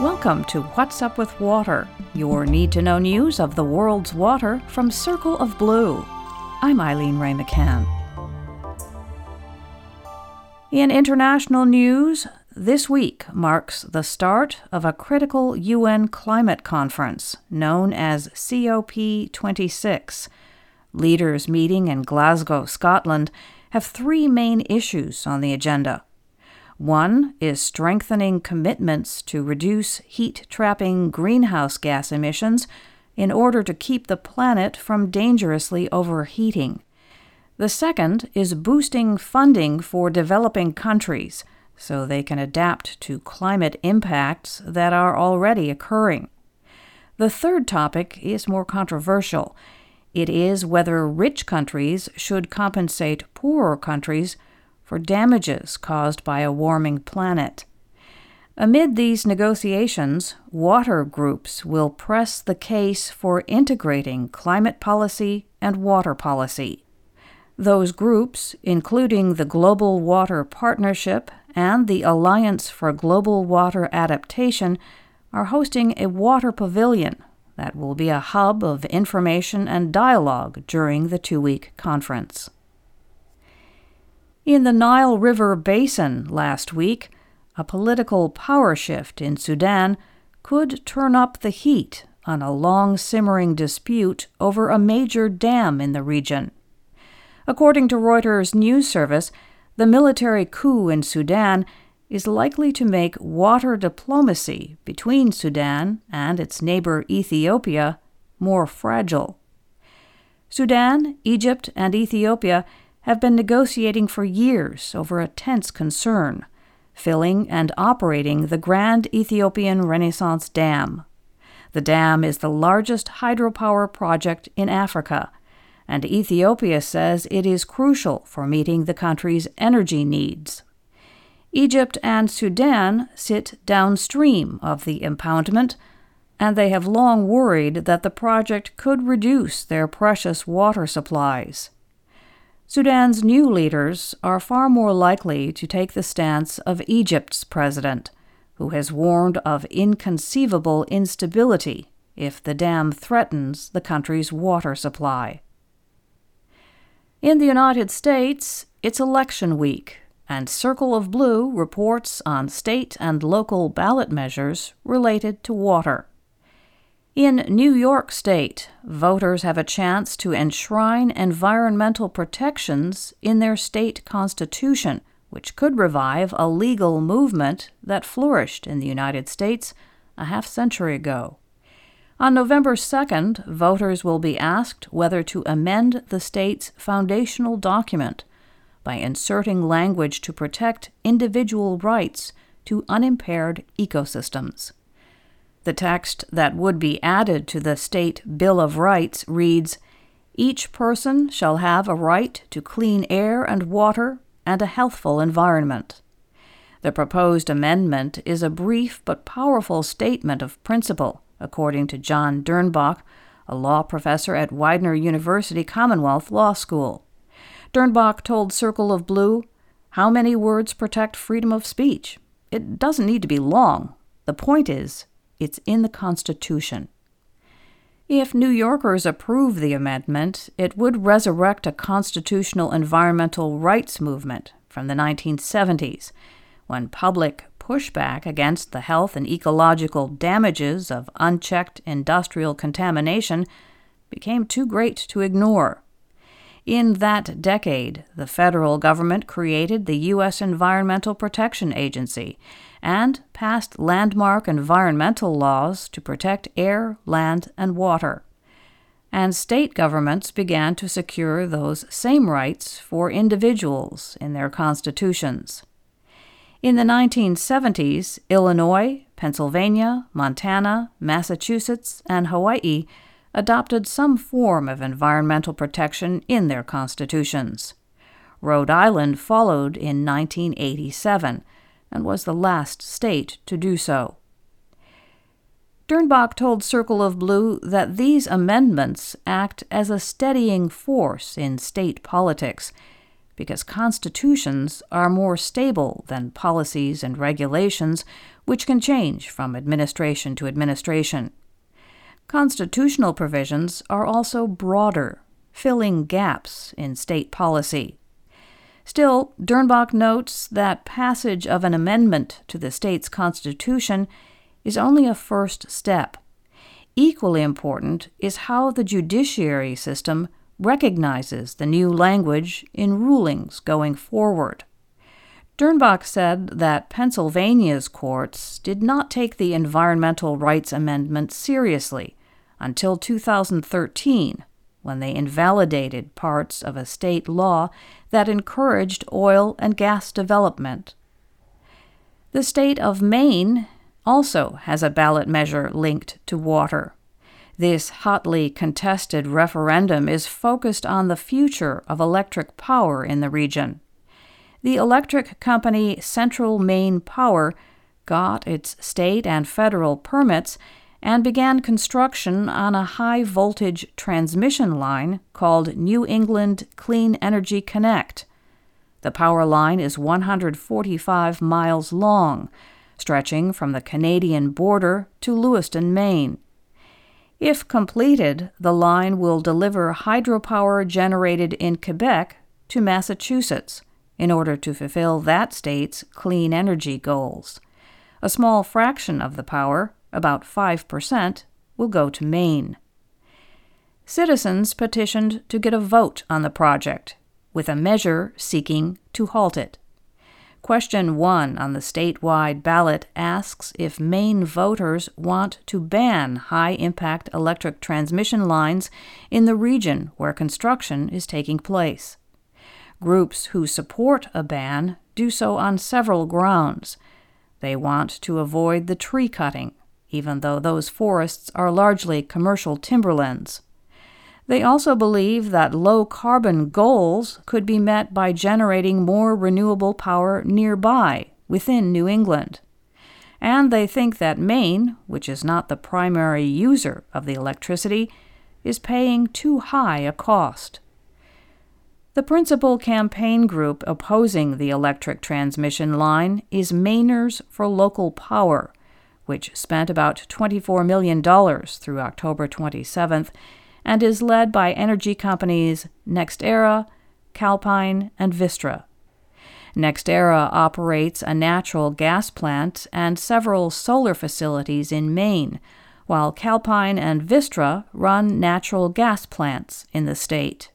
Welcome to What's Up with Water, your need to know news of the world's water from Circle of Blue. I'm Eileen Ray McCann. In international news, this week marks the start of a critical UN climate conference known as COP26. Leaders meeting in Glasgow, Scotland, have three main issues on the agenda one is strengthening commitments to reduce heat trapping greenhouse gas emissions in order to keep the planet from dangerously overheating. The second is boosting funding for developing countries so they can adapt to climate impacts that are already occurring. The third topic is more controversial. It is whether rich countries should compensate poorer countries for damages caused by a warming planet. Amid these negotiations, water groups will press the case for integrating climate policy and water policy. Those groups, including the Global Water Partnership and the Alliance for Global Water Adaptation, are hosting a water pavilion that will be a hub of information and dialogue during the two week conference. In the Nile River Basin last week, a political power shift in Sudan could turn up the heat on a long simmering dispute over a major dam in the region. According to Reuters news service, the military coup in Sudan is likely to make water diplomacy between Sudan and its neighbor Ethiopia more fragile. Sudan, Egypt, and Ethiopia have been negotiating for years over a tense concern filling and operating the Grand Ethiopian Renaissance Dam. The dam is the largest hydropower project in Africa, and Ethiopia says it is crucial for meeting the country's energy needs. Egypt and Sudan sit downstream of the impoundment, and they have long worried that the project could reduce their precious water supplies. Sudan's new leaders are far more likely to take the stance of Egypt's president, who has warned of inconceivable instability if the dam threatens the country's water supply. In the United States, it's election week, and Circle of Blue reports on state and local ballot measures related to water. In New York State, voters have a chance to enshrine environmental protections in their state constitution, which could revive a legal movement that flourished in the United States a half century ago. On November 2nd, voters will be asked whether to amend the state's foundational document by inserting language to protect individual rights to unimpaired ecosystems. The text that would be added to the State Bill of Rights reads Each person shall have a right to clean air and water and a healthful environment. The proposed amendment is a brief but powerful statement of principle, according to John Dernbach, a law professor at Widener University Commonwealth Law School. Dernbach told Circle of Blue, How many words protect freedom of speech? It doesn't need to be long. The point is, it's in the Constitution. If New Yorkers approve the amendment, it would resurrect a constitutional environmental rights movement from the 1970s, when public pushback against the health and ecological damages of unchecked industrial contamination became too great to ignore. In that decade, the federal government created the U.S. Environmental Protection Agency and passed landmark environmental laws to protect air, land, and water. And state governments began to secure those same rights for individuals in their constitutions. In the 1970s, Illinois, Pennsylvania, Montana, Massachusetts, and Hawaii adopted some form of environmental protection in their constitutions. Rhode Island followed in 1987 and was the last state to do so. Dernbach told Circle of Blue that these amendments act as a steadying force in state politics, because constitutions are more stable than policies and regulations, which can change from administration to administration. Constitutional provisions are also broader, filling gaps in state policy. Still, Dernbach notes that passage of an amendment to the state's constitution is only a first step. Equally important is how the judiciary system recognizes the new language in rulings going forward. Dernbach said that Pennsylvania's courts did not take the Environmental Rights Amendment seriously until 2013, when they invalidated parts of a state law that encouraged oil and gas development. The state of Maine also has a ballot measure linked to water. This hotly contested referendum is focused on the future of electric power in the region. The electric company Central Maine Power got its state and federal permits and began construction on a high voltage transmission line called New England Clean Energy Connect. The power line is 145 miles long, stretching from the Canadian border to Lewiston, Maine. If completed, the line will deliver hydropower generated in Quebec to Massachusetts in order to fulfill that state's clean energy goals. A small fraction of the power, about 5%, will go to Maine. Citizens petitioned to get a vote on the project, with a measure seeking to halt it. Question 1 on the statewide ballot asks if Maine voters want to ban high impact electric transmission lines in the region where construction is taking place. Groups who support a ban do so on several grounds. They want to avoid the tree cutting, even though those forests are largely commercial timberlands. They also believe that low carbon goals could be met by generating more renewable power nearby, within New England. And they think that Maine, which is not the primary user of the electricity, is paying too high a cost. The principal campaign group opposing the electric transmission line is Mainers for Local Power, which spent about $24 million through October 27th and is led by energy companies NextEra, Calpine, and Vistra. NextEra operates a natural gas plant and several solar facilities in Maine, while Calpine and Vistra run natural gas plants in the state.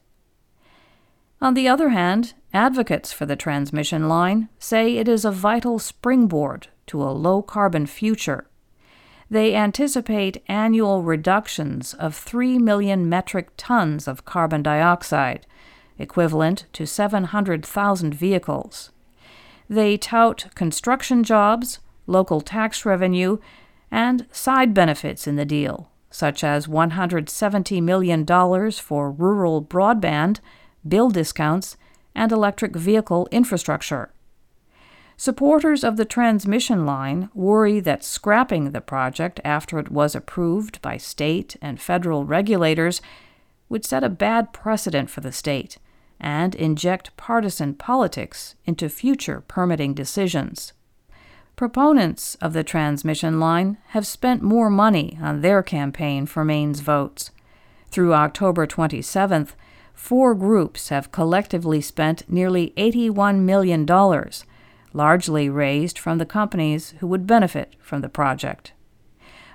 On the other hand, advocates for the transmission line say it is a vital springboard to a low carbon future they anticipate annual reductions of 3 million metric tons of carbon dioxide, equivalent to 700,000 vehicles. They tout construction jobs, local tax revenue, and side benefits in the deal, such as $170 million for rural broadband, bill discounts, and electric vehicle infrastructure. Supporters of the transmission line worry that scrapping the project after it was approved by state and federal regulators would set a bad precedent for the state and inject partisan politics into future permitting decisions. Proponents of the transmission line have spent more money on their campaign for Maine's votes. Through October 27th, four groups have collectively spent nearly $81 million largely raised from the companies who would benefit from the project.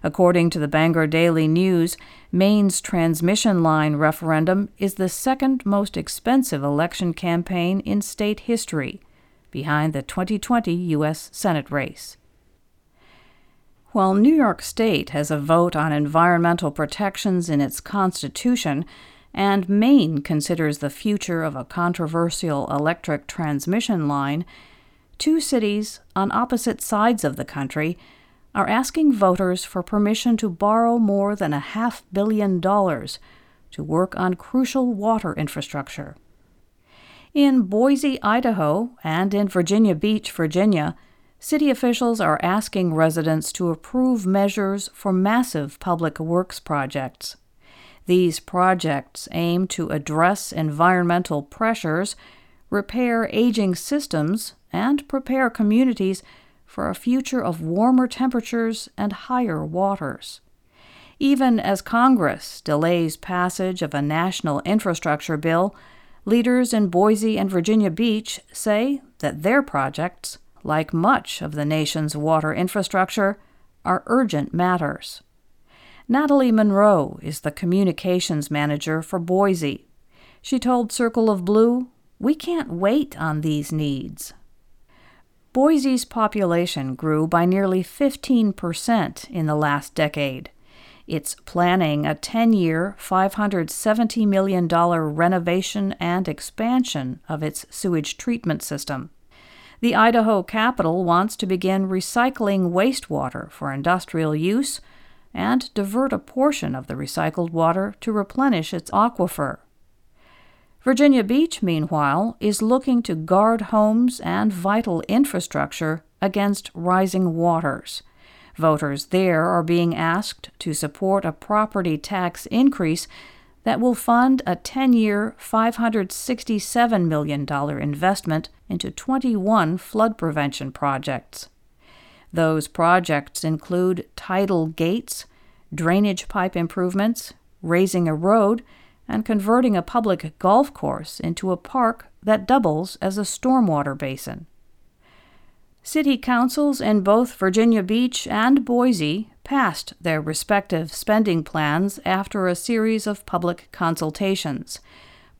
According to the Bangor Daily News, Maine's transmission line referendum is the second most expensive election campaign in state history, behind the 2020 U.S. Senate race. While New York State has a vote on environmental protections in its Constitution, and Maine considers the future of a controversial electric transmission line, two cities on opposite sides of the country are asking voters for permission to borrow more than a half billion dollars to work on crucial water infrastructure. In Boise, Idaho, and in Virginia Beach, Virginia, city officials are asking residents to approve measures for massive public works projects. These projects aim to address environmental pressures repair aging systems, and prepare communities for a future of warmer temperatures and higher waters. Even as Congress delays passage of a national infrastructure bill, leaders in Boise and Virginia Beach say that their projects, like much of the nation's water infrastructure, are urgent matters. Natalie Monroe is the communications manager for Boise. She told Circle of Blue, We can't wait on these needs. Boise's population grew by nearly 15% in the last decade. It's planning a 10 year, $570 million renovation and expansion of its sewage treatment system. The Idaho capital wants to begin recycling wastewater for industrial use and divert a portion of the recycled water to replenish its aquifer. Virginia Beach, meanwhile, is looking to guard homes and vital infrastructure against rising waters. Voters there are being asked to support a property tax increase that will fund a 10 year, $567 million investment into 21 flood prevention projects. Those projects include tidal gates, drainage pipe improvements, raising a road, and converting a public golf course into a park that doubles as a stormwater basin. City councils in both Virginia Beach and Boise passed their respective spending plans after a series of public consultations,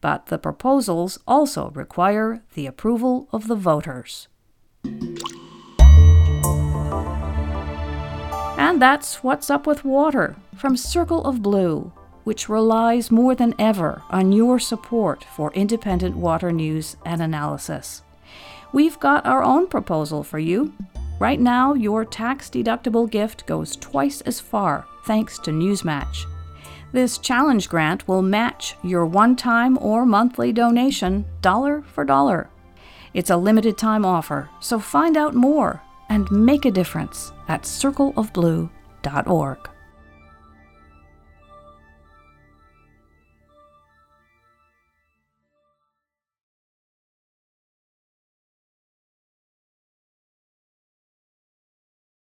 but the proposals also require the approval of the voters. And that's what's up with water from Circle of Blue, which relies more than ever on your support for independent water news and analysis we've got our own proposal for you. Right now, your tax deductible gift goes twice as far thanks to Newsmatch. This challenge grant will match your one time or monthly donation dollar for dollar. It's a limited time offer, so find out more and make a difference at circleofblue.org.